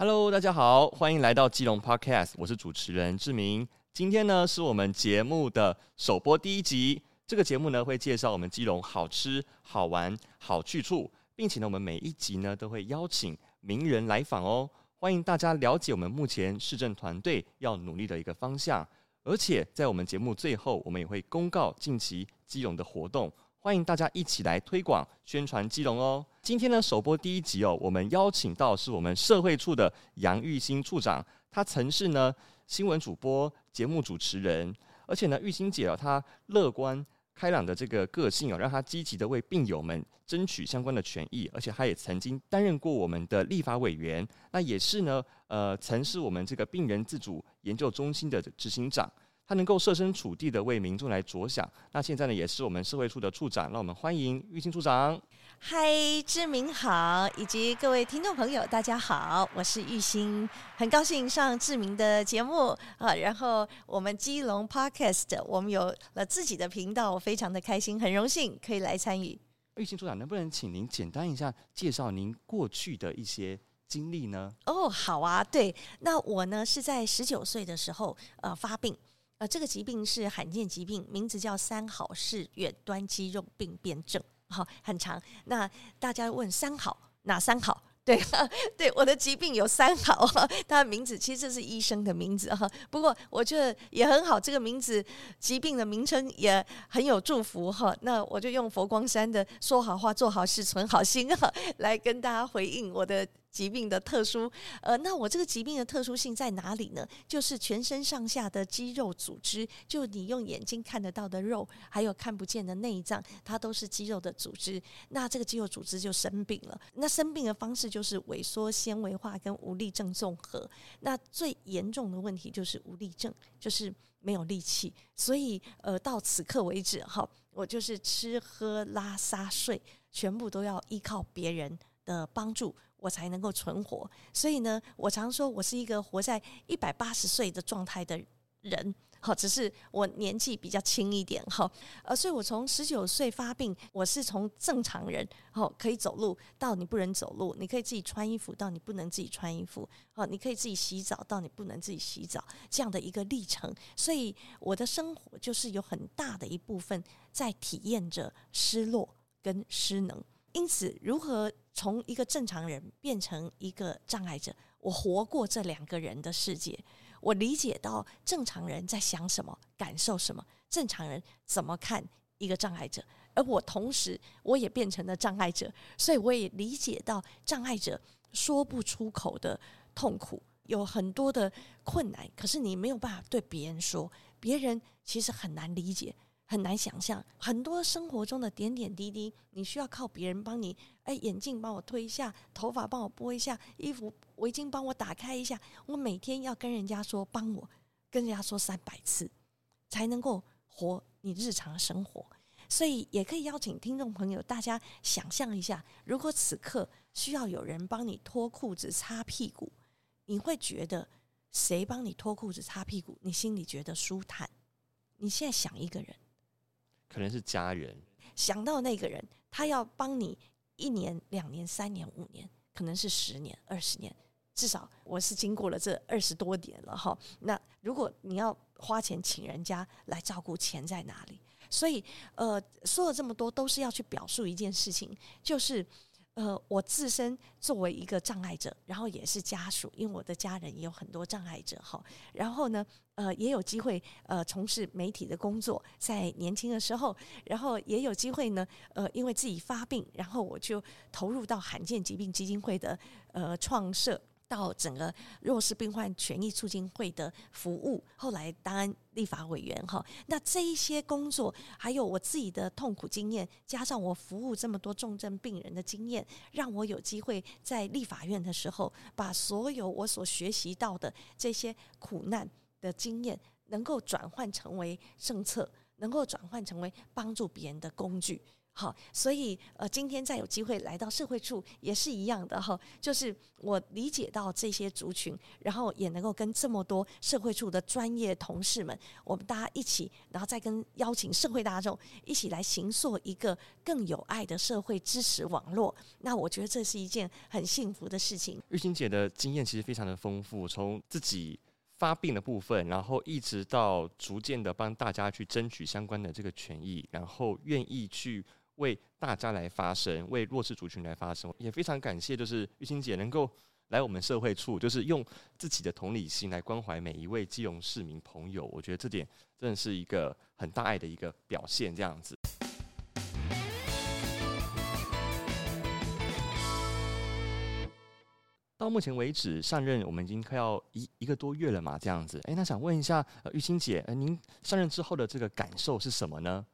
Hello，大家好，欢迎来到基隆 Podcast，我是主持人志明。今天呢是我们节目的首播第一集。这个节目呢会介绍我们基隆好吃、好玩、好去处，并且呢我们每一集呢都会邀请名人来访哦。欢迎大家了解我们目前市政团队要努力的一个方向。而且在我们节目最后，我们也会公告近期基隆的活动。欢迎大家一起来推广宣传基隆哦！今天呢，首播第一集哦，我们邀请到是我们社会处的杨玉兴处长，他曾是呢新闻主播、节目主持人，而且呢，玉欣姐哦，她乐观开朗的这个个性哦，让她积极的为病友们争取相关的权益，而且她也曾经担任过我们的立法委员，那也是呢，呃，曾是我们这个病人自主研究中心的执行长。他能够设身处地的为民众来着想，那现在呢也是我们社会处的处长，让我们欢迎玉清处长。嗨，志明好，以及各位听众朋友，大家好，我是玉兴，很高兴上志明的节目啊。然后我们基隆 Podcast，我们有了自己的频道，我非常的开心，很荣幸可以来参与。玉兴处长，能不能请您简单一下介绍您过去的一些经历呢？哦，好啊，对，那我呢是在十九岁的时候呃发病。呃，这个疾病是罕见疾病，名字叫三好是远端肌肉病变症，好，很长。那大家问三好哪三好？对，对，我的疾病有三好，哈。他的名字其实这是医生的名字哈。不过我觉得也很好，这个名字疾病的名称也很有祝福哈。那我就用佛光山的说好话、做好事、存好心哈，来跟大家回应我的。疾病的特殊，呃，那我这个疾病的特殊性在哪里呢？就是全身上下的肌肉组织，就你用眼睛看得到的肉，还有看不见的内脏，它都是肌肉的组织。那这个肌肉组织就生病了。那生病的方式就是萎缩、纤维化跟无力症综合。那最严重的问题就是无力症，就是没有力气。所以，呃，到此刻为止，哈，我就是吃喝拉撒睡，全部都要依靠别人的帮助。我才能够存活，所以呢，我常说我是一个活在一百八十岁的状态的人，好，只是我年纪比较轻一点，哈，呃，所以我从十九岁发病，我是从正常人，好，可以走路到你不能走路，你可以自己穿衣服到你不能自己穿衣服，好，你可以自己洗澡到你不能自己洗澡，这样的一个历程，所以我的生活就是有很大的一部分在体验着失落跟失能。因此，如何从一个正常人变成一个障碍者？我活过这两个人的世界，我理解到正常人在想什么、感受什么，正常人怎么看一个障碍者，而我同时我也变成了障碍者，所以我也理解到障碍者说不出口的痛苦，有很多的困难，可是你没有办法对别人说，别人其实很难理解。很难想象，很多生活中的点点滴滴，你需要靠别人帮你。哎，眼镜帮我推一下，头发帮我拨一下，衣服围巾帮我打开一下。我每天要跟人家说帮我，跟人家说三百次，才能够活你日常生活。所以也可以邀请听众朋友，大家想象一下，如果此刻需要有人帮你脱裤子、擦屁股，你会觉得谁帮你脱裤子、擦屁股，你心里觉得舒坦？你现在想一个人。可能是家人想到那个人，他要帮你一年、两年、三年、五年，可能是十年、二十年，至少我是经过了这二十多年了哈。那如果你要花钱请人家来照顾，钱在哪里？所以呃，说了这么多，都是要去表述一件事情，就是。呃，我自身作为一个障碍者，然后也是家属，因为我的家人也有很多障碍者哈。然后呢，呃，也有机会呃从事媒体的工作，在年轻的时候，然后也有机会呢，呃，因为自己发病，然后我就投入到罕见疾病基金会的呃创设。到整个弱势病患权益促进会的服务，后来当立法委员哈，那这一些工作，还有我自己的痛苦经验，加上我服务这么多重症病人的经验，让我有机会在立法院的时候，把所有我所学习到的这些苦难的经验，能够转换成为政策，能够转换成为帮助别人的工具。好，所以呃，今天再有机会来到社会处也是一样的哈，就是我理解到这些族群，然后也能够跟这么多社会处的专业同事们，我们大家一起，然后再跟邀请社会大众一起来行塑一个更有爱的社会支持网络。那我觉得这是一件很幸福的事情。玉欣姐的经验其实非常的丰富，从自己发病的部分，然后一直到逐渐的帮大家去争取相关的这个权益，然后愿意去。为大家来发声，为弱势族群来发声，也非常感谢，就是玉清姐能够来我们社会处，就是用自己的同理心来关怀每一位基隆市民朋友。我觉得这点真的是一个很大爱的一个表现，这样子。到目前为止，上任我们已经快要一一个多月了嘛，这样子。哎，那想问一下，玉清姐，呃，您上任之后的这个感受是什么呢？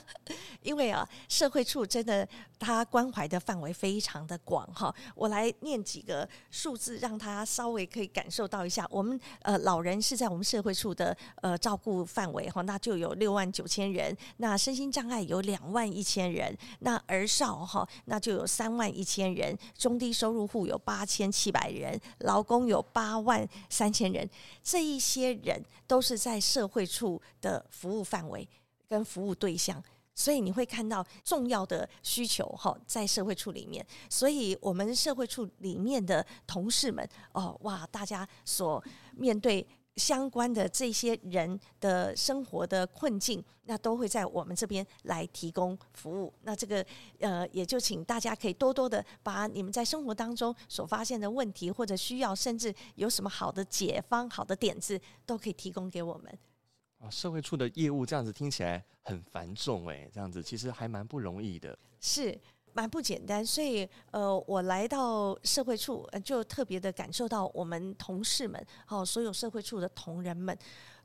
因为啊，社会处真的他关怀的范围非常的广哈。我来念几个数字，让他稍微可以感受到一下。我们呃老人是在我们社会处的呃照顾范围哈，那就有六万九千人。那身心障碍有两万一千人。那儿少哈，那就有三万一千人。中低收入户有八千七。一百人，劳工有八万三千人，这一些人都是在社会处的服务范围跟服务对象，所以你会看到重要的需求哈，在社会处里面，所以我们社会处里面的同事们哦，哇，大家所面对。相关的这些人的生活的困境，那都会在我们这边来提供服务。那这个呃，也就请大家可以多多的把你们在生活当中所发现的问题或者需要，甚至有什么好的解方、好的点子，都可以提供给我们。啊，社会处的业务这样子听起来很繁重哎，这样子其实还蛮不容易的。是。蛮不简单，所以呃，我来到社会处，就特别的感受到我们同事们，好，所有社会处的同仁们，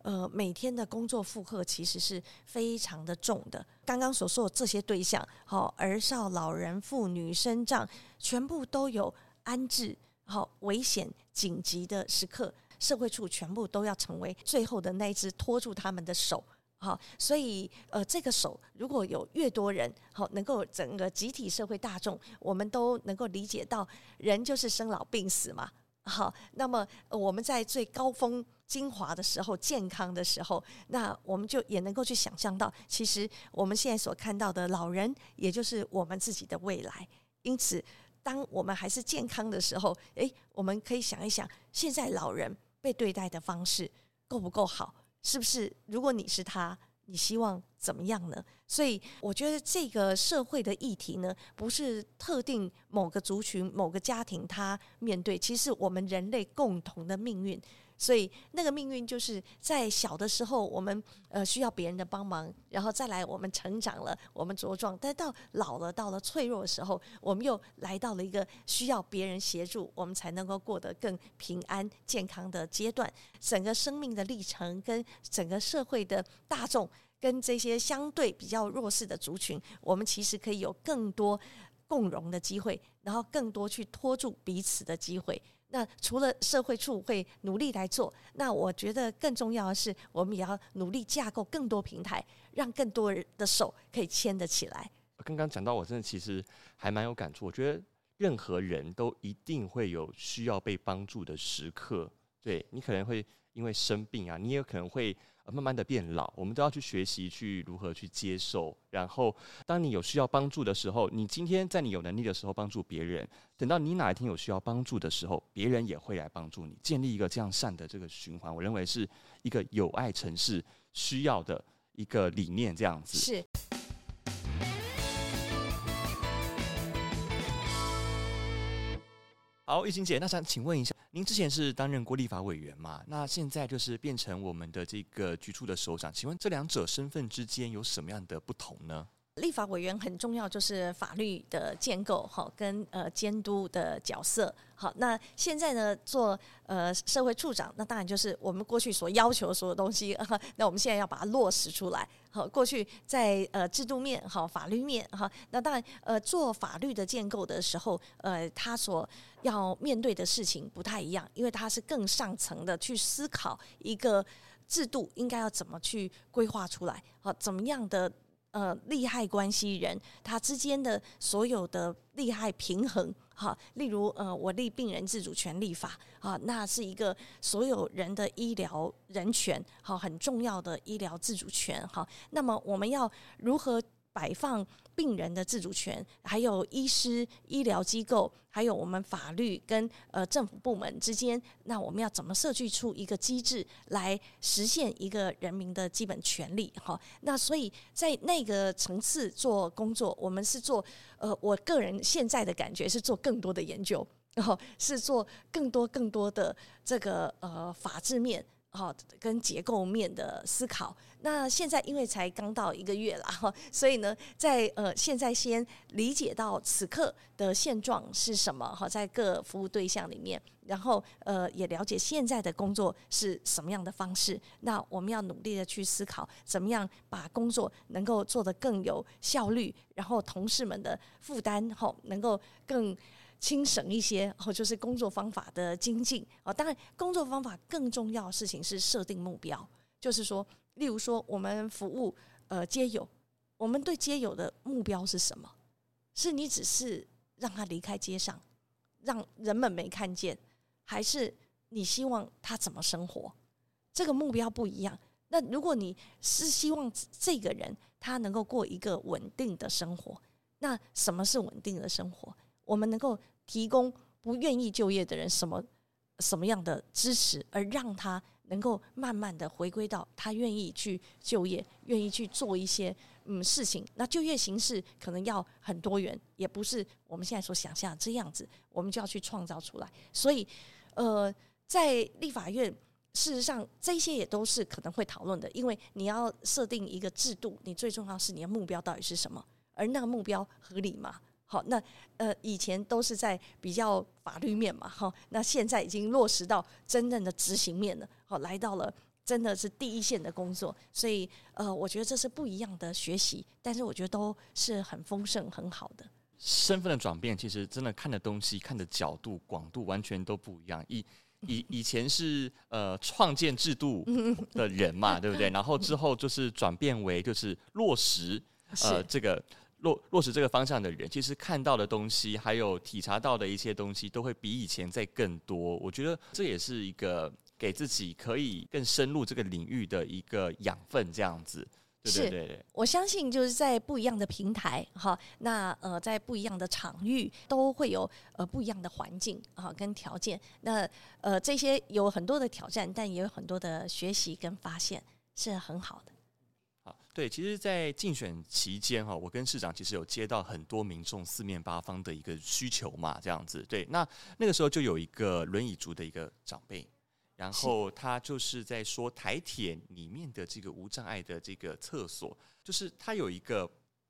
呃，每天的工作负荷其实是非常的重的。刚刚所说的这些对象，好，儿少、老人、妇女、身障，全部都有安置，好，危险紧急的时刻，社会处全部都要成为最后的那一只拖住他们的手。好，所以呃，这个手如果有越多人，好，能够整个集体社会大众，我们都能够理解到，人就是生老病死嘛。好，那么我们在最高峰精华的时候，健康的时候，那我们就也能够去想象到，其实我们现在所看到的老人，也就是我们自己的未来。因此，当我们还是健康的时候，诶，我们可以想一想，现在老人被对待的方式够不够好？是不是？如果你是他，你希望怎么样呢？所以我觉得这个社会的议题呢，不是特定某个族群、某个家庭他面对，其实我们人类共同的命运。所以那个命运就是在小的时候，我们呃需要别人的帮忙，然后再来我们成长了，我们茁壮，但到老了，到了脆弱的时候，我们又来到了一个需要别人协助，我们才能够过得更平安健康的阶段。整个生命的历程跟整个社会的大众，跟这些相对比较弱势的族群，我们其实可以有更多共融的机会，然后更多去拖住彼此的机会。那除了社会处会努力来做，那我觉得更重要的是，我们也要努力架构更多平台，让更多人的手可以牵得起来。刚刚讲到，我真的其实还蛮有感触。我觉得任何人都一定会有需要被帮助的时刻。对，你可能会因为生病啊，你也可能会。慢慢的变老，我们都要去学习去如何去接受。然后，当你有需要帮助的时候，你今天在你有能力的时候帮助别人，等到你哪一天有需要帮助的时候，别人也会来帮助你，建立一个这样善的这个循环。我认为是一个有爱城市需要的一个理念，这样子。是。好，玉琴姐，那想请问一下。您之前是担任过立法委员嘛？那现在就是变成我们的这个局处的首长，请问这两者身份之间有什么样的不同呢？立法委员很重要，就是法律的建构，哈跟呃监督的角色，好。那现在呢，做呃社会处长，那当然就是我们过去所要求所有东西，那我们现在要把它落实出来。好，过去在呃制度面，好法律面，哈，那当然呃做法律的建构的时候，呃他所要面对的事情不太一样，因为他是更上层的去思考一个制度应该要怎么去规划出来，好怎么样的。呃利害关系人他之间的所有的利害平衡。好，例如呃，我立病人自主权利法啊，那是一个所有人的医疗人权，好，很重要的医疗自主权。好，那么我们要如何摆放病人的自主权，还有医师、医疗机构，还有我们法律跟呃政府部门之间，那我们要怎么设计出一个机制来实现一个人民的基本权利？哈，那所以在那个层次做工作，我们是做呃，我个人现在的感觉是做更多的研究，然后是做更多更多的这个呃法治面。好，跟结构面的思考。那现在因为才刚到一个月了哈，所以呢，在呃现在先理解到此刻的现状是什么哈，在各服务对象里面，然后呃也了解现在的工作是什么样的方式。那我们要努力的去思考，怎么样把工作能够做得更有效率，然后同事们的负担哈能够更。轻省一些，哦，就是工作方法的精进哦。当然，工作方法更重要的事情是设定目标，就是说，例如说，我们服务呃街友，我们对街友的目标是什么？是你只是让他离开街上，让人们没看见，还是你希望他怎么生活？这个目标不一样。那如果你是希望这个人他能够过一个稳定的生活，那什么是稳定的生活？我们能够提供不愿意就业的人什么什么样的支持，而让他能够慢慢的回归到他愿意去就业，愿意去做一些嗯事情。那就业形式可能要很多元，也不是我们现在所想象这样子，我们就要去创造出来。所以，呃，在立法院，事实上这些也都是可能会讨论的，因为你要设定一个制度，你最重要是你的目标到底是什么，而那个目标合理吗？好，那呃，以前都是在比较法律面嘛，哈，那现在已经落实到真正的执行面了，好，来到了真的是第一线的工作，所以呃，我觉得这是不一样的学习，但是我觉得都是很丰盛、很好的。身份的转变，其实真的看的东西、看的角度、广度完全都不一样。以以以前是呃创建制度的人嘛，对不对？然后之后就是转变为就是落实呃 这个。落落实这个方向的人，其实看到的东西，还有体察到的一些东西，都会比以前再更多。我觉得这也是一个给自己可以更深入这个领域的一个养分，这样子。对对对，对，我相信就是在不一样的平台哈，那呃在不一样的场域都会有呃不一样的环境啊跟条件。那呃这些有很多的挑战，但也有很多的学习跟发现，是很好的。对，其实，在竞选期间哈，我跟市长其实有接到很多民众四面八方的一个需求嘛，这样子。对，那那个时候就有一个轮椅族的一个长辈，然后他就是在说台铁里面的这个无障碍的这个厕所，就是它有一个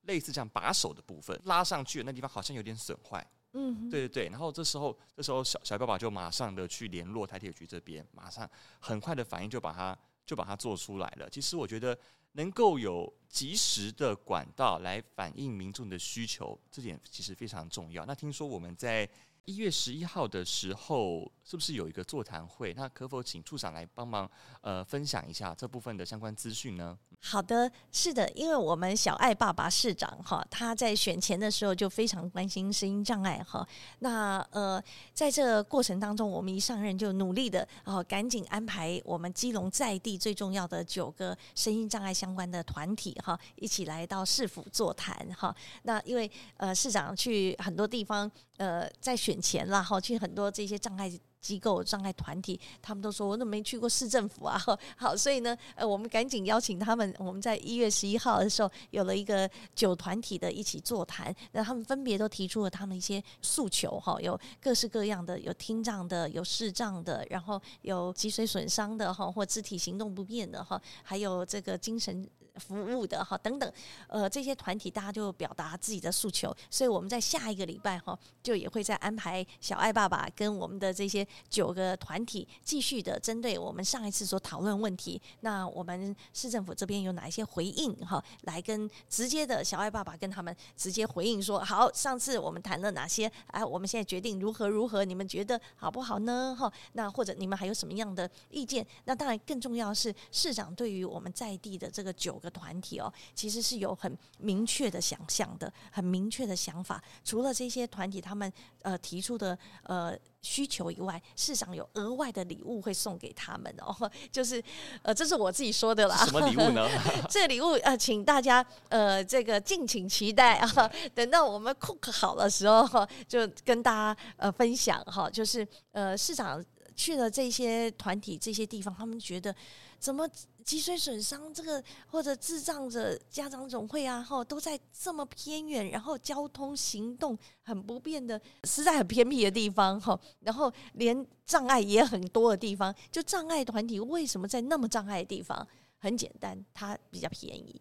类似这样把手的部分拉上去那地方好像有点损坏。嗯，对对对。然后这时候，这时候小小爸爸就马上的去联络台铁局这边，马上很快的反应就把它就把它做出来了。其实我觉得。能够有及时的管道来反映民众的需求，这点其实非常重要。那听说我们在一月十一号的时候，是不是有一个座谈会？那可否请处长来帮忙呃分享一下这部分的相关资讯呢？好的，是的，因为我们小爱爸爸市长哈，他在选前的时候就非常关心声音障碍哈。那呃，在这过程当中，我们一上任就努力的哦，赶紧安排我们基隆在地最重要的九个声音障碍相关的团体哈，一起来到市府座谈哈。那因为呃，市长去很多地方呃，在选前啦哈，去很多这些障碍。机构障碍团体，他们都说我怎么没去过市政府啊？好，所以呢，呃，我们赶紧邀请他们。我们在一月十一号的时候有了一个九团体的一起座谈，那他们分别都提出了他们一些诉求，哈，有各式各样的，有听障的，有视障的，然后有脊髓损伤的，哈，或肢体行动不便的，哈，还有这个精神。服务的哈等等，呃，这些团体大家就表达自己的诉求，所以我们在下一个礼拜哈，就也会再安排小爱爸爸跟我们的这些九个团体继续的针对我们上一次所讨论问题，那我们市政府这边有哪一些回应哈？来跟直接的小爱爸爸跟他们直接回应说，好，上次我们谈了哪些？哎，我们现在决定如何如何？你们觉得好不好呢？哈，那或者你们还有什么样的意见？那当然更重要是市长对于我们在地的这个九个团体哦，其实是有很明确的想象的，很明确的想法。除了这些团体他们呃提出的呃需求以外，市场有额外的礼物会送给他们哦，就是呃这是我自己说的啦。什么礼物呢？这礼物呃，请大家呃这个敬请期待啊。等到我们 cook 好的时候，就跟大家呃分享哈。就是呃市场去了这些团体这些地方，他们觉得怎么？脊髓损伤这个或者智障者家长总会啊，哈，都在这么偏远，然后交通行动很不便的，实在很偏僻的地方，哈，然后连障碍也很多的地方，就障碍团体为什么在那么障碍的地方？很简单，它比较便宜。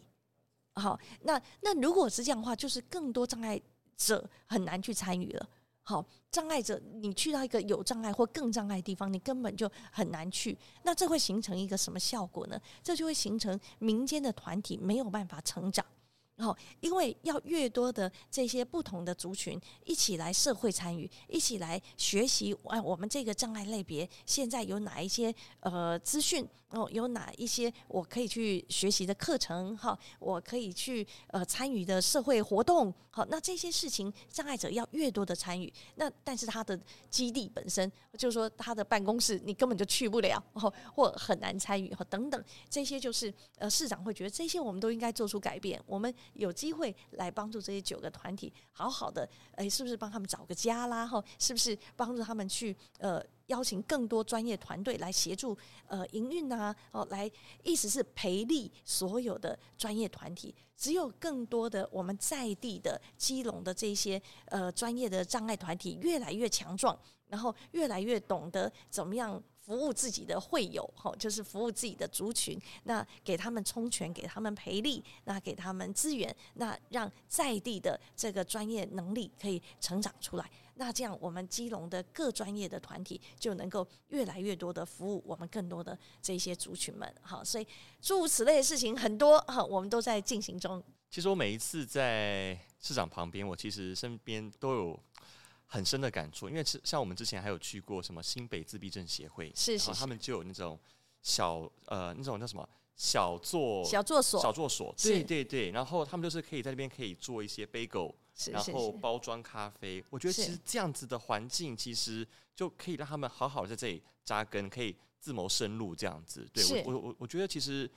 好，那那如果是这样的话，就是更多障碍者很难去参与了。好，障碍者，你去到一个有障碍或更障碍的地方，你根本就很难去。那这会形成一个什么效果呢？这就会形成民间的团体没有办法成长。好，因为要越多的这些不同的族群一起来社会参与，一起来学习。哎，我们这个障碍类别现在有哪一些呃资讯？哦，有哪一些我可以去学习的课程？哈，我可以去呃参与的社会活动。好，那这些事情障碍者要越多的参与，那但是他的基地本身就是说他的办公室你根本就去不了，或或很难参与，哈等等这些就是呃市长会觉得这些我们都应该做出改变，我们有机会来帮助这些九个团体好好的，哎，是不是帮他们找个家啦？哈，是不是帮助他们去呃？邀请更多专业团队来协助，呃，营运啊，哦，来，意思是培力所有的专业团体。只有更多的我们在地的基隆的这些呃专业的障碍团体越来越强壮，然后越来越懂得怎么样。服务自己的会友，哈，就是服务自己的族群。那给他们充权，给他们培力，那给他们资源，那让在地的这个专业能力可以成长出来。那这样，我们基隆的各专业的团体就能够越来越多的服务我们更多的这些族群们。好，所以诸如此类的事情很多，哈，我们都在进行中。其实我每一次在市长旁边，我其实身边都有。很深的感触，因为像我们之前还有去过什么新北自闭症协会，是是，然后他们就有那种小呃那种叫什么小作小作所小作所，对对对，然后他们就是可以在那边可以做一些 bagel，然后包装咖啡。我觉得其实这样子的环境，其实就可以让他们好好的在这里扎根，可以自谋生路这样子。对我我我我觉得其实。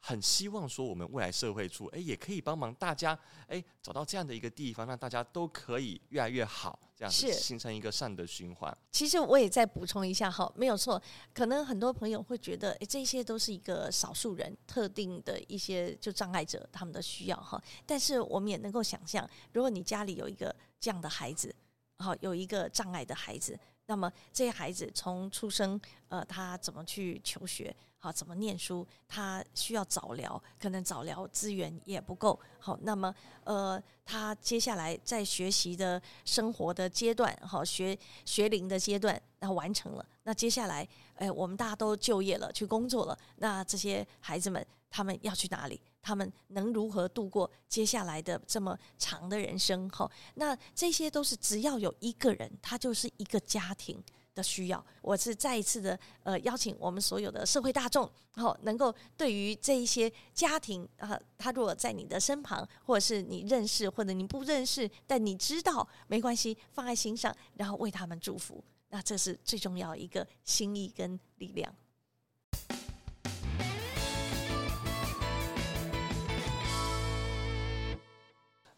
很希望说，我们未来社会处，哎，也可以帮忙大家，哎，找到这样的一个地方，让大家都可以越来越好，这样子形成一个善的循环。其实我也再补充一下哈，没有错，可能很多朋友会觉得，哎，这些都是一个少数人特定的一些就障碍者他们的需要哈，但是我们也能够想象，如果你家里有一个这样的孩子，好，有一个障碍的孩子。那么这些孩子从出生，呃，他怎么去求学？好，怎么念书？他需要早疗，可能早疗资源也不够。好，那么呃，他接下来在学习的生活的阶段，好，学学龄的阶段，然后完成了。那接下来，哎，我们大家都就业了，去工作了。那这些孩子们，他们要去哪里？他们能如何度过接下来的这么长的人生？哈，那这些都是只要有一个人，他就是一个家庭的需要。我是再一次的呃邀请我们所有的社会大众，好，能够对于这一些家庭啊，他如果在你的身旁，或者是你认识，或者你不认识，但你知道没关系，放在心上，然后为他们祝福，那这是最重要一个心意跟力量。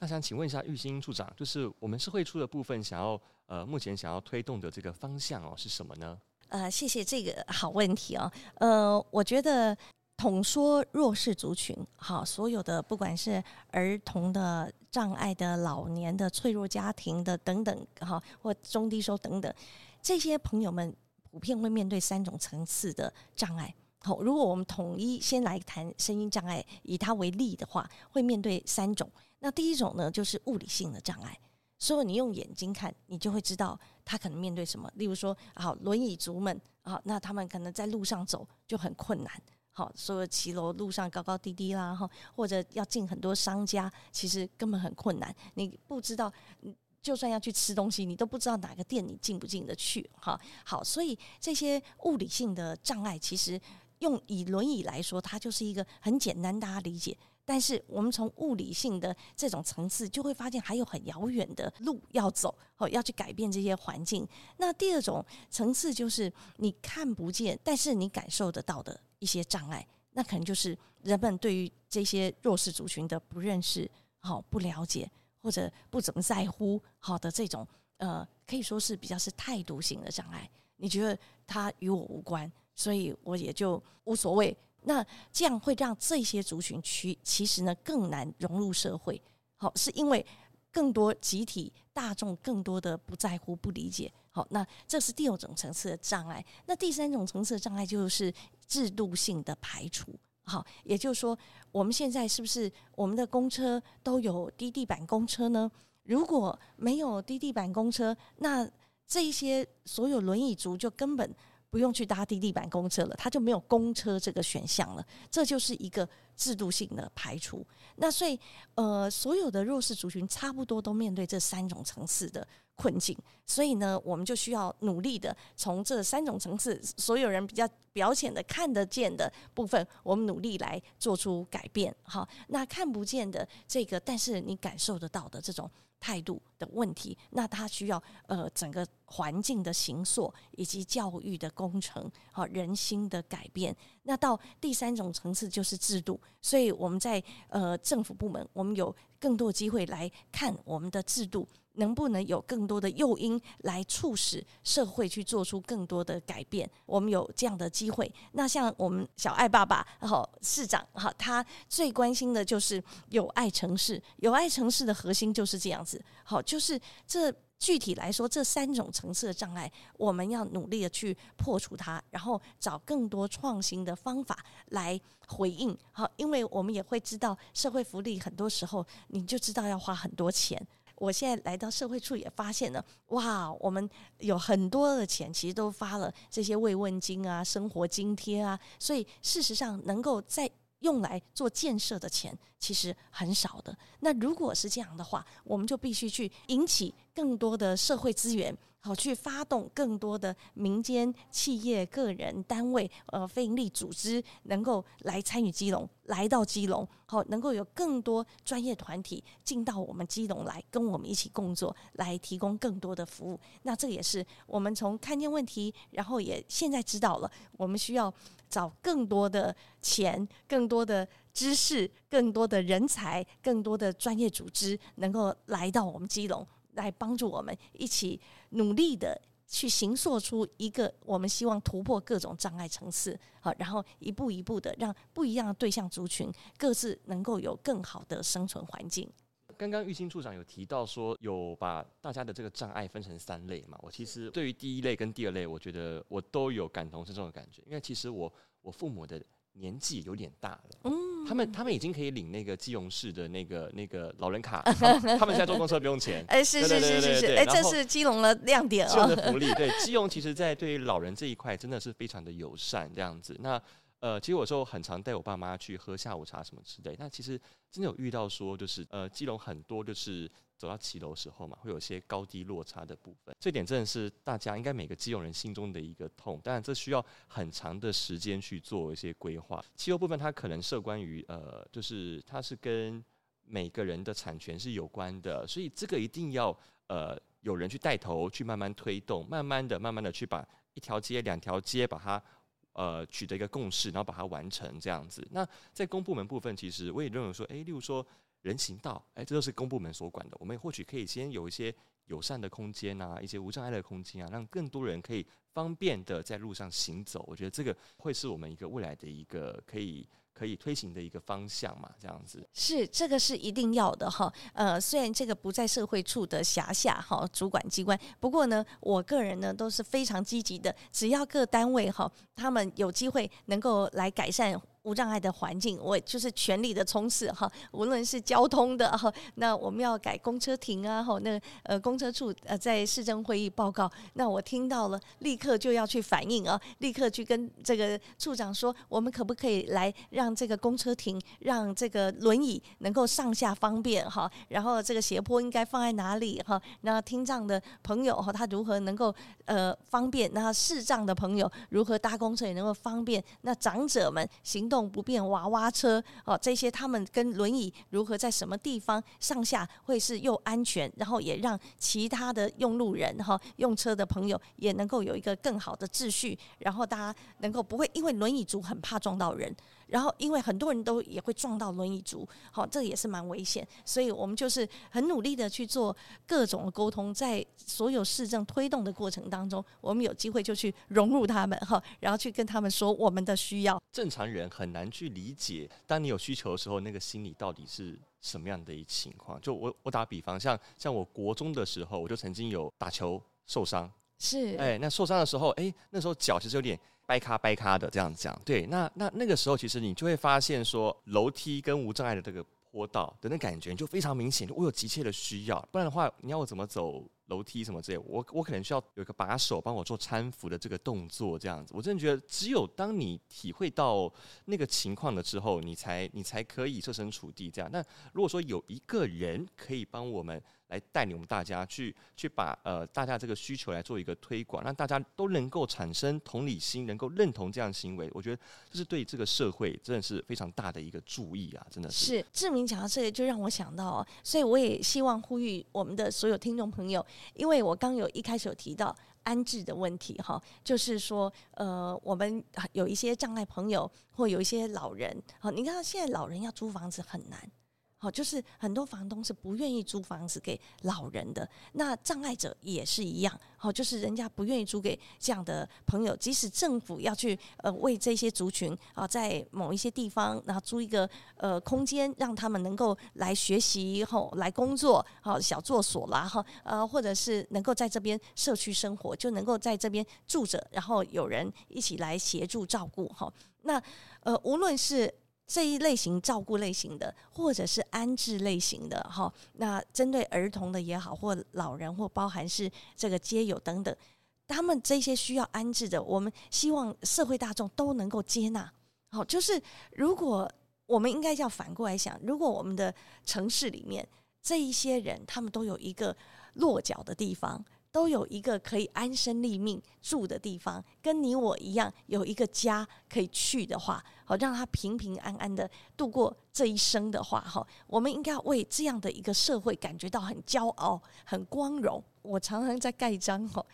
那想请问一下玉欣处长，就是我们社会处的部分，想要呃，目前想要推动的这个方向哦，是什么呢？呃，谢谢这个好问题哦。呃，我觉得统说弱势族群，好，所有的不管是儿童的、障碍的、老年的、脆弱家庭的等等，哈，或中低收等等，这些朋友们普遍会面对三种层次的障碍。好，如果我们统一先来谈声音障碍，以它为例的话，会面对三种。那第一种呢，就是物理性的障碍，所以你用眼睛看，你就会知道他可能面对什么。例如说，好，轮椅族们啊，那他们可能在路上走就很困难。好，所有骑楼路上高高低低啦，哈，或者要进很多商家，其实根本很困难。你不知道，就算要去吃东西，你都不知道哪个店你进不进得去。哈，好，所以这些物理性的障碍，其实用以轮椅来说，它就是一个很简单大家理解。但是我们从物理性的这种层次，就会发现还有很遥远的路要走，哦，要去改变这些环境。那第二种层次就是你看不见，但是你感受得到的一些障碍，那可能就是人们对于这些弱势族群的不认识、好不了解或者不怎么在乎，好的这种呃，可以说是比较是态度型的障碍。你觉得它与我无关，所以我也就无所谓。那这样会让这些族群区其实呢更难融入社会，好，是因为更多集体大众更多的不在乎、不理解，好，那这是第二种层次的障碍。那第三种层次的障碍就是制度性的排除，好，也就是说，我们现在是不是我们的公车都有低地板公车呢？如果没有低地板公车，那这一些所有轮椅族就根本。不用去搭低地板公车了，他就没有公车这个选项了。这就是一个制度性的排除。那所以，呃，所有的弱势族群差不多都面对这三种层次的困境。所以呢，我们就需要努力的从这三种层次，所有人比较表浅的看得见的部分，我们努力来做出改变。好，那看不见的这个，但是你感受得到的这种。态度的问题，那它需要呃整个环境的形塑以及教育的工程，好人心的改变。那到第三种层次就是制度，所以我们在呃政府部门，我们有更多机会来看我们的制度。能不能有更多的诱因来促使社会去做出更多的改变？我们有这样的机会。那像我们小爱爸爸，好市长，好，他最关心的就是有爱城市。有爱城市的核心就是这样子，好，就是这具体来说，这三种层次的障碍，我们要努力的去破除它，然后找更多创新的方法来回应。好，因为我们也会知道，社会福利很多时候你就知道要花很多钱。我现在来到社会处也发现了，哇，我们有很多的钱，其实都发了这些慰问金啊、生活津贴啊，所以事实上能够在用来做建设的钱其实很少的。那如果是这样的话，我们就必须去引起更多的社会资源。好，去发动更多的民间企业、个人单位、呃，非营利组织，能够来参与基隆，来到基隆，好，能够有更多专业团体进到我们基隆来，跟我们一起工作，来提供更多的服务。那这也是我们从看见问题，然后也现在知道了，我们需要找更多的钱、更多的知识、更多的人才、更多的专业组织，能够来到我们基隆。来帮助我们一起努力的去形塑出一个我们希望突破各种障碍层次，好，然后一步一步的让不一样的对象族群各自能够有更好的生存环境。刚刚玉清处长有提到说，有把大家的这个障碍分成三类嘛？我其实对于第一类跟第二类，我觉得我都有感同身受的感觉，因为其实我我父母的。年纪有点大了，嗯，他们他们已经可以领那个基隆市的那个那个老人卡，他们，现在坐公车不用钱，哎，是是是是是，哎，这是基隆的亮点哦，基隆的福利，对，基隆其实在对于老人这一块真的是非常的友善，这样子，那。呃，其实有时候很常带我爸妈去喝下午茶什么之类。那其实真的有遇到说，就是呃，基隆很多就是走到骑楼时候嘛，会有一些高低落差的部分。这点真的是大家应该每个基隆人心中的一个痛。当然，这需要很长的时间去做一些规划。骑楼部分它可能涉关于呃，就是它是跟每个人的产权是有关的，所以这个一定要呃有人去带头去慢慢推动，慢慢的、慢慢的去把一条街、两条街把它。呃，取得一个共识，然后把它完成这样子。那在公部门部分，其实我也认为说，诶，例如说人行道，诶，这都是公部门所管的。我们或许可以先有一些友善的空间啊，一些无障碍的空间啊，让更多人可以方便的在路上行走。我觉得这个会是我们一个未来的一个可以。可以推行的一个方向嘛，这样子是这个是一定要的哈。呃，虽然这个不在社会处的辖下哈，主管机关，不过呢，我个人呢都是非常积极的。只要各单位哈，他们有机会能够来改善无障碍的环境，我就是全力的冲刺哈。无论是交通的哈，那我们要改公车亭啊，哈，那呃公车处呃在市政会议报告，那我听到了，立刻就要去反映啊，立刻去跟这个处长说，我们可不可以来让这个公车亭，让这个轮椅能够上下方便哈，然后这个斜坡应该放在哪里哈？那听障的朋友哈，他如何能够呃方便？那视障的朋友如何搭公车也能够方便？那长者们行动动不便，娃娃车哦，这些他们跟轮椅如何在什么地方上下会是又安全，然后也让其他的用路人哈用车的朋友也能够有一个更好的秩序，然后大家能够不会因为轮椅族很怕撞到人。然后，因为很多人都也会撞到轮椅族，好，这个也是蛮危险，所以我们就是很努力的去做各种的沟通，在所有市政推动的过程当中，我们有机会就去融入他们哈，然后去跟他们说我们的需要。正常人很难去理解，当你有需求的时候，那个心理到底是什么样的一情况？就我我打比方，像像我国中的时候，我就曾经有打球受伤，是，哎，那受伤的时候，哎，那时候脚其实有点。掰咖掰咖的这样讲，对，那那那个时候，其实你就会发现说，楼梯跟无障碍的这个坡道的那感觉就非常明显，我有急切的需要，不然的话，你要我怎么走楼梯什么之类，我我可能需要有一个把手帮我做搀扶的这个动作，这样子，我真的觉得，只有当你体会到那个情况了之后，你才你才可以设身处地这样。那如果说有一个人可以帮我们。来带领我们大家去去把呃大家这个需求来做一个推广，让大家都能够产生同理心，能够认同这样的行为，我觉得这是对这个社会真的是非常大的一个注意啊！真的是。志明讲到这个，就让我想到哦，所以我也希望呼吁我们的所有听众朋友，因为我刚有一开始有提到安置的问题哈，就是说呃我们有一些障碍朋友或有一些老人，好，你看现在老人要租房子很难。好，就是很多房东是不愿意租房子给老人的，那障碍者也是一样。好，就是人家不愿意租给这样的朋友，即使政府要去呃为这些族群啊，在某一些地方，然后租一个呃空间，让他们能够来学习后来工作，好小作所啦哈，呃或者是能够在这边社区生活，就能够在这边住着，然后有人一起来协助照顾哈。那呃无论是。这一类型照顾类型的，或者是安置类型的，哈，那针对儿童的也好，或老人，或包含是这个街友等等，他们这些需要安置的，我们希望社会大众都能够接纳。好，就是如果我们应该要反过来想，如果我们的城市里面这一些人，他们都有一个落脚的地方。都有一个可以安身立命住的地方，跟你我一样有一个家可以去的话，好让他平平安安的度过这一生的话，哈，我们应该要为这样的一个社会感觉到很骄傲、很光荣。我常常在盖章，哈，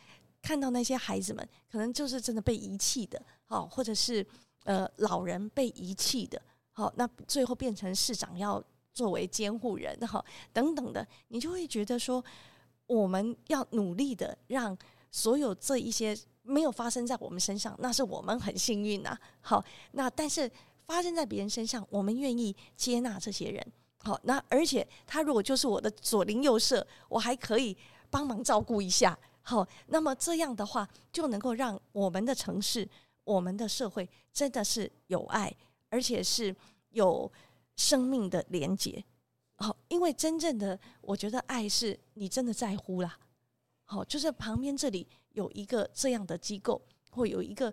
看到那些孩子们，可能就是真的被遗弃的，好，或者是呃老人被遗弃的，好，那最后变成市长要作为监护人，哈，等等的，你就会觉得说。我们要努力的让所有这一些没有发生在我们身上，那是我们很幸运呐。好，那但是发生在别人身上，我们愿意接纳这些人。好，那而且他如果就是我的左邻右舍，我还可以帮忙照顾一下。好，那么这样的话就能够让我们的城市、我们的社会真的是有爱，而且是有生命的连结。好，因为真正的，我觉得爱是你真的在乎啦。好，就是旁边这里有一个这样的机构，或有一个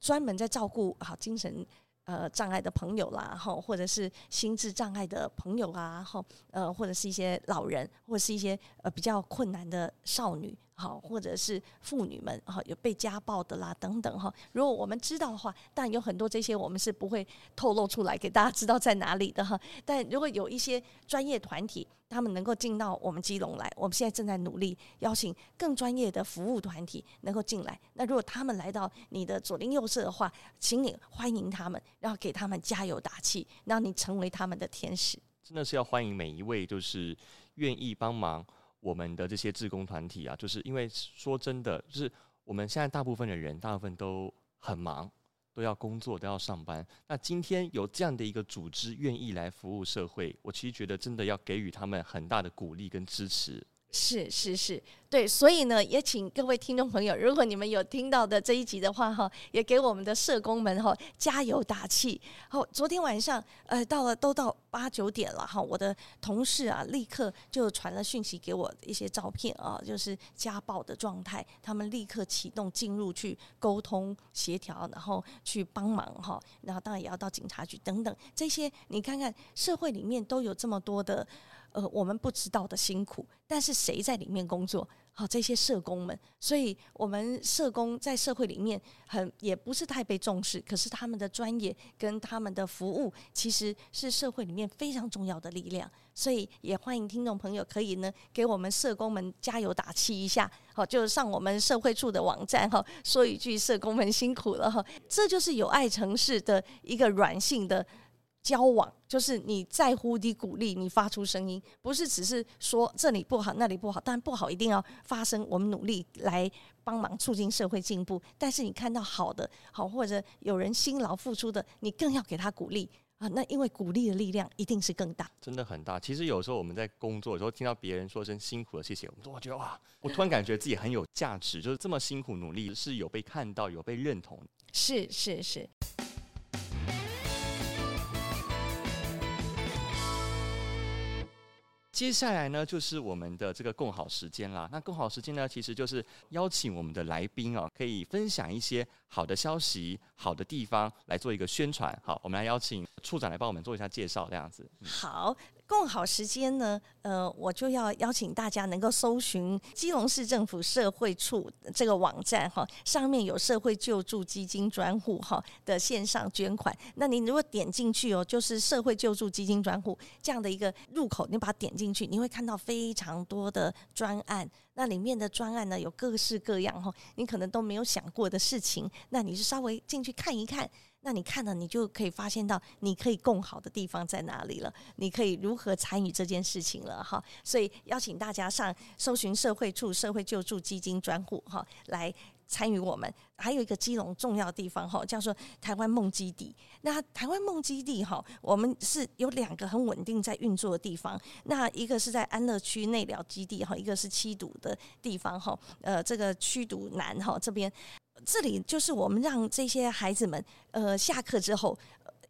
专门在照顾好精神呃障碍的朋友啦，哈，或者是心智障碍的朋友啊，哈，呃，或者是一些老人，或者是一些呃比较困难的少女。好，或者是妇女们哈，有被家暴的啦，等等哈。如果我们知道的话，但有很多这些我们是不会透露出来给大家知道在哪里的哈。但如果有一些专业团体，他们能够进到我们基隆来，我们现在正在努力邀请更专业的服务团体能够进来。那如果他们来到你的左邻右舍的话，请你欢迎他们，然后给他们加油打气，让你成为他们的天使。真的是要欢迎每一位，就是愿意帮忙。我们的这些志工团体啊，就是因为说真的，就是我们现在大部分的人，大部分都很忙，都要工作，都要上班。那今天有这样的一个组织愿意来服务社会，我其实觉得真的要给予他们很大的鼓励跟支持。是是是，对，所以呢，也请各位听众朋友，如果你们有听到的这一集的话，哈，也给我们的社工们哈加油打气。好，昨天晚上，呃，到了都到八九点了哈，我的同事啊，立刻就传了讯息给我一些照片啊，就是家暴的状态，他们立刻启动进入去沟通协调，然后去帮忙哈，然后当然也要到警察局等等这些，你看看社会里面都有这么多的。呃，我们不知道的辛苦，但是谁在里面工作？好，这些社工们，所以我们社工在社会里面很也不是太被重视，可是他们的专业跟他们的服务，其实是社会里面非常重要的力量。所以也欢迎听众朋友可以呢给我们社工们加油打气一下，好，就上我们社会处的网站哈，说一句社工们辛苦了哈，这就是友爱城市的一个软性的。交往就是你在乎你鼓励你发出声音，不是只是说这里不好那里不好，但不好一定要发声。我们努力来帮忙促进社会进步，但是你看到好的好或者有人辛劳付出的，你更要给他鼓励啊！那因为鼓励的力量一定是更大，真的很大。其实有时候我们在工作的时候听到别人说声辛苦了，谢谢，我们都会觉得哇，我突然感觉自己很有价值，就是这么辛苦努力是有被看到有被认同，是是是。接下来呢，就是我们的这个共好时间啦。那共好时间呢，其实就是邀请我们的来宾啊，可以分享一些好的消息、好的地方来做一个宣传。好，我们来邀请处长来帮我们做一下介绍，这样子。好。共好时间呢，呃，我就要邀请大家能够搜寻基隆市政府社会处这个网站哈，上面有社会救助基金专户哈的线上捐款。那你如果点进去哦，就是社会救助基金专户这样的一个入口，你把它点进去，你会看到非常多的专案。那里面的专案呢，有各式各样哈，你可能都没有想过的事情。那你是稍微进去看一看。那你看了，你就可以发现到你可以共好的地方在哪里了，你可以如何参与这件事情了哈。所以邀请大家上搜寻社会处社会救助基金专户哈，来参与我们。还有一个基隆重要地方哈，叫做台湾梦基地。那台湾梦基地哈，我们是有两个很稳定在运作的地方。那一个是在安乐区内疗基地哈，一个是七堵的地方哈。呃，这个七堵南哈这边。这里就是我们让这些孩子们，呃，下课之后，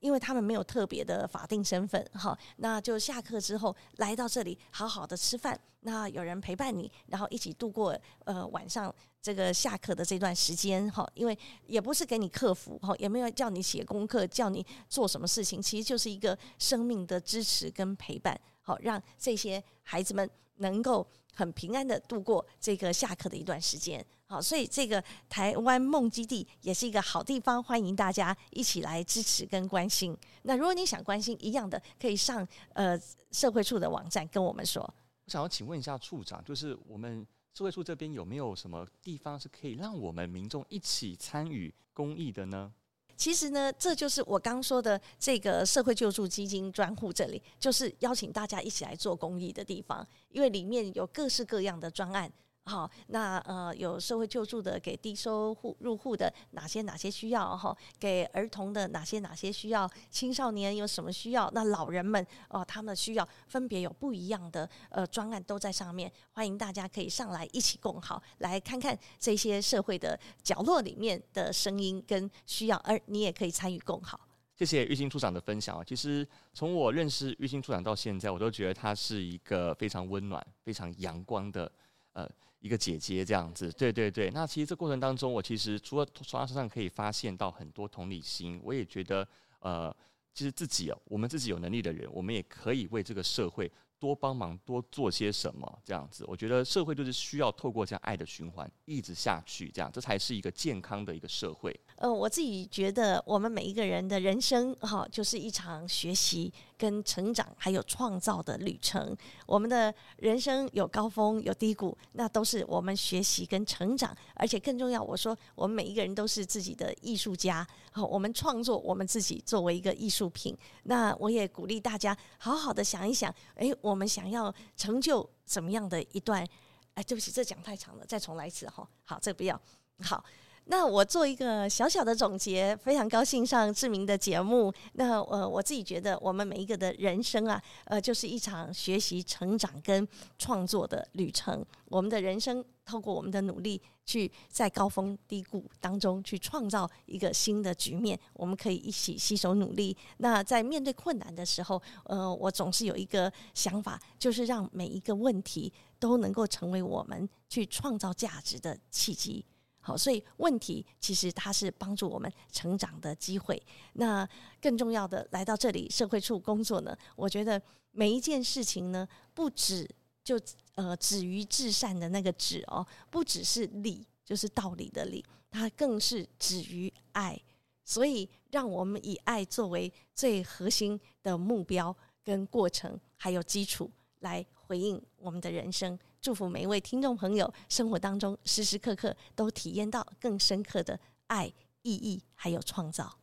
因为他们没有特别的法定身份，哈，那就下课之后来到这里，好好的吃饭，那有人陪伴你，然后一起度过呃晚上这个下课的这段时间，哈，因为也不是给你克服，哈，也没有叫你写功课，叫你做什么事情，其实就是一个生命的支持跟陪伴，好，让这些孩子们能够很平安的度过这个下课的一段时间。好，所以这个台湾梦基地也是一个好地方，欢迎大家一起来支持跟关心。那如果你想关心一样的，可以上呃社会处的网站跟我们说。我想要请问一下处长，就是我们社会处这边有没有什么地方是可以让我们民众一起参与公益的呢？其实呢，这就是我刚说的这个社会救助基金专户，这里就是邀请大家一起来做公益的地方，因为里面有各式各样的专案。好，那呃有社会救助的，给低收户入户的哪些哪些需要哈？给儿童的哪些哪些需要？青少年有什么需要？那老人们哦，他们的需要分别有不一样的呃专案都在上面，欢迎大家可以上来一起共好，来看看这些社会的角落里面的声音跟需要，而你也可以参与共好。谢谢玉兴处长的分享啊！其实从我认识玉兴处长到现在，我都觉得他是一个非常温暖、非常阳光的呃。一个姐姐这样子，对对对。那其实这过程当中，我其实除了从她身上可以发现到很多同理心，我也觉得，呃，其实自己哦，我们自己有能力的人，我们也可以为这个社会多帮忙，多做些什么这样子。我觉得社会就是需要透过这样爱的循环一直下去，这样这才是一个健康的一个社会。呃，我自己觉得，我们每一个人的人生哈，就是一场学习。跟成长还有创造的旅程，我们的人生有高峰有低谷，那都是我们学习跟成长，而且更重要，我说我们每一个人都是自己的艺术家，好，我们创作我们自己作为一个艺术品。那我也鼓励大家好好的想一想，诶，我我们想要成就怎么样的一段？哎，对不起，这讲太长了，再重来一次哈。好，这个不要好。那我做一个小小的总结，非常高兴上志明的节目。那呃，我自己觉得，我们每一个的人生啊，呃，就是一场学习、成长跟创作的旅程。我们的人生透过我们的努力，去在高峰低谷当中去创造一个新的局面。我们可以一起携手努力。那在面对困难的时候，呃，我总是有一个想法，就是让每一个问题都能够成为我们去创造价值的契机。好，所以问题其实它是帮助我们成长的机会。那更重要的，来到这里社会处工作呢，我觉得每一件事情呢，不止就呃止于至善的那个止哦，不只是理，就是道理的理，它更是止于爱。所以，让我们以爱作为最核心的目标跟过程，还有基础，来回应我们的人生。祝福每一位听众朋友，生活当中时时刻刻都体验到更深刻的爱、意义，还有创造。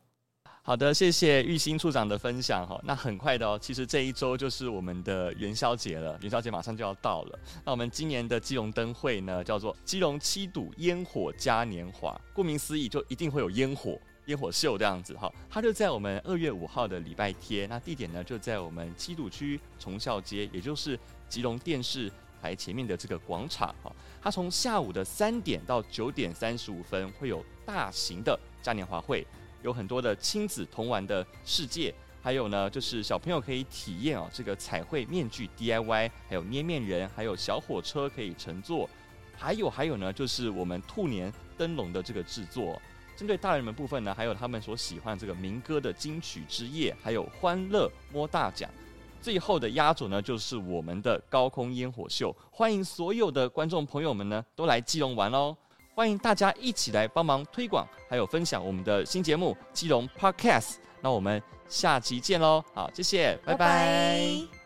好的，谢谢玉兴处长的分享哈。那很快的哦，其实这一周就是我们的元宵节了，元宵节马上就要到了。那我们今年的基隆灯会呢，叫做基隆七堵烟火嘉年华。顾名思义，就一定会有烟火、烟火秀这样子哈。它就在我们二月五号的礼拜天，那地点呢就在我们七堵区崇孝街，也就是基隆电视台前面的这个广场哈，它从下午的三点到九点三十五分会有大型的嘉年华会，有很多的亲子童玩的世界，还有呢就是小朋友可以体验哦这个彩绘面具 DIY，还有捏面人，还有小火车可以乘坐，还有还有呢就是我们兔年灯笼的这个制作。针对大人们部分呢，还有他们所喜欢这个民歌的金曲之夜，还有欢乐摸大奖。最后的压轴呢，就是我们的高空烟火秀，欢迎所有的观众朋友们呢都来基隆玩哦！欢迎大家一起来帮忙推广，还有分享我们的新节目《基隆 Podcast》。那我们下期见喽！好，谢谢，拜拜。拜拜。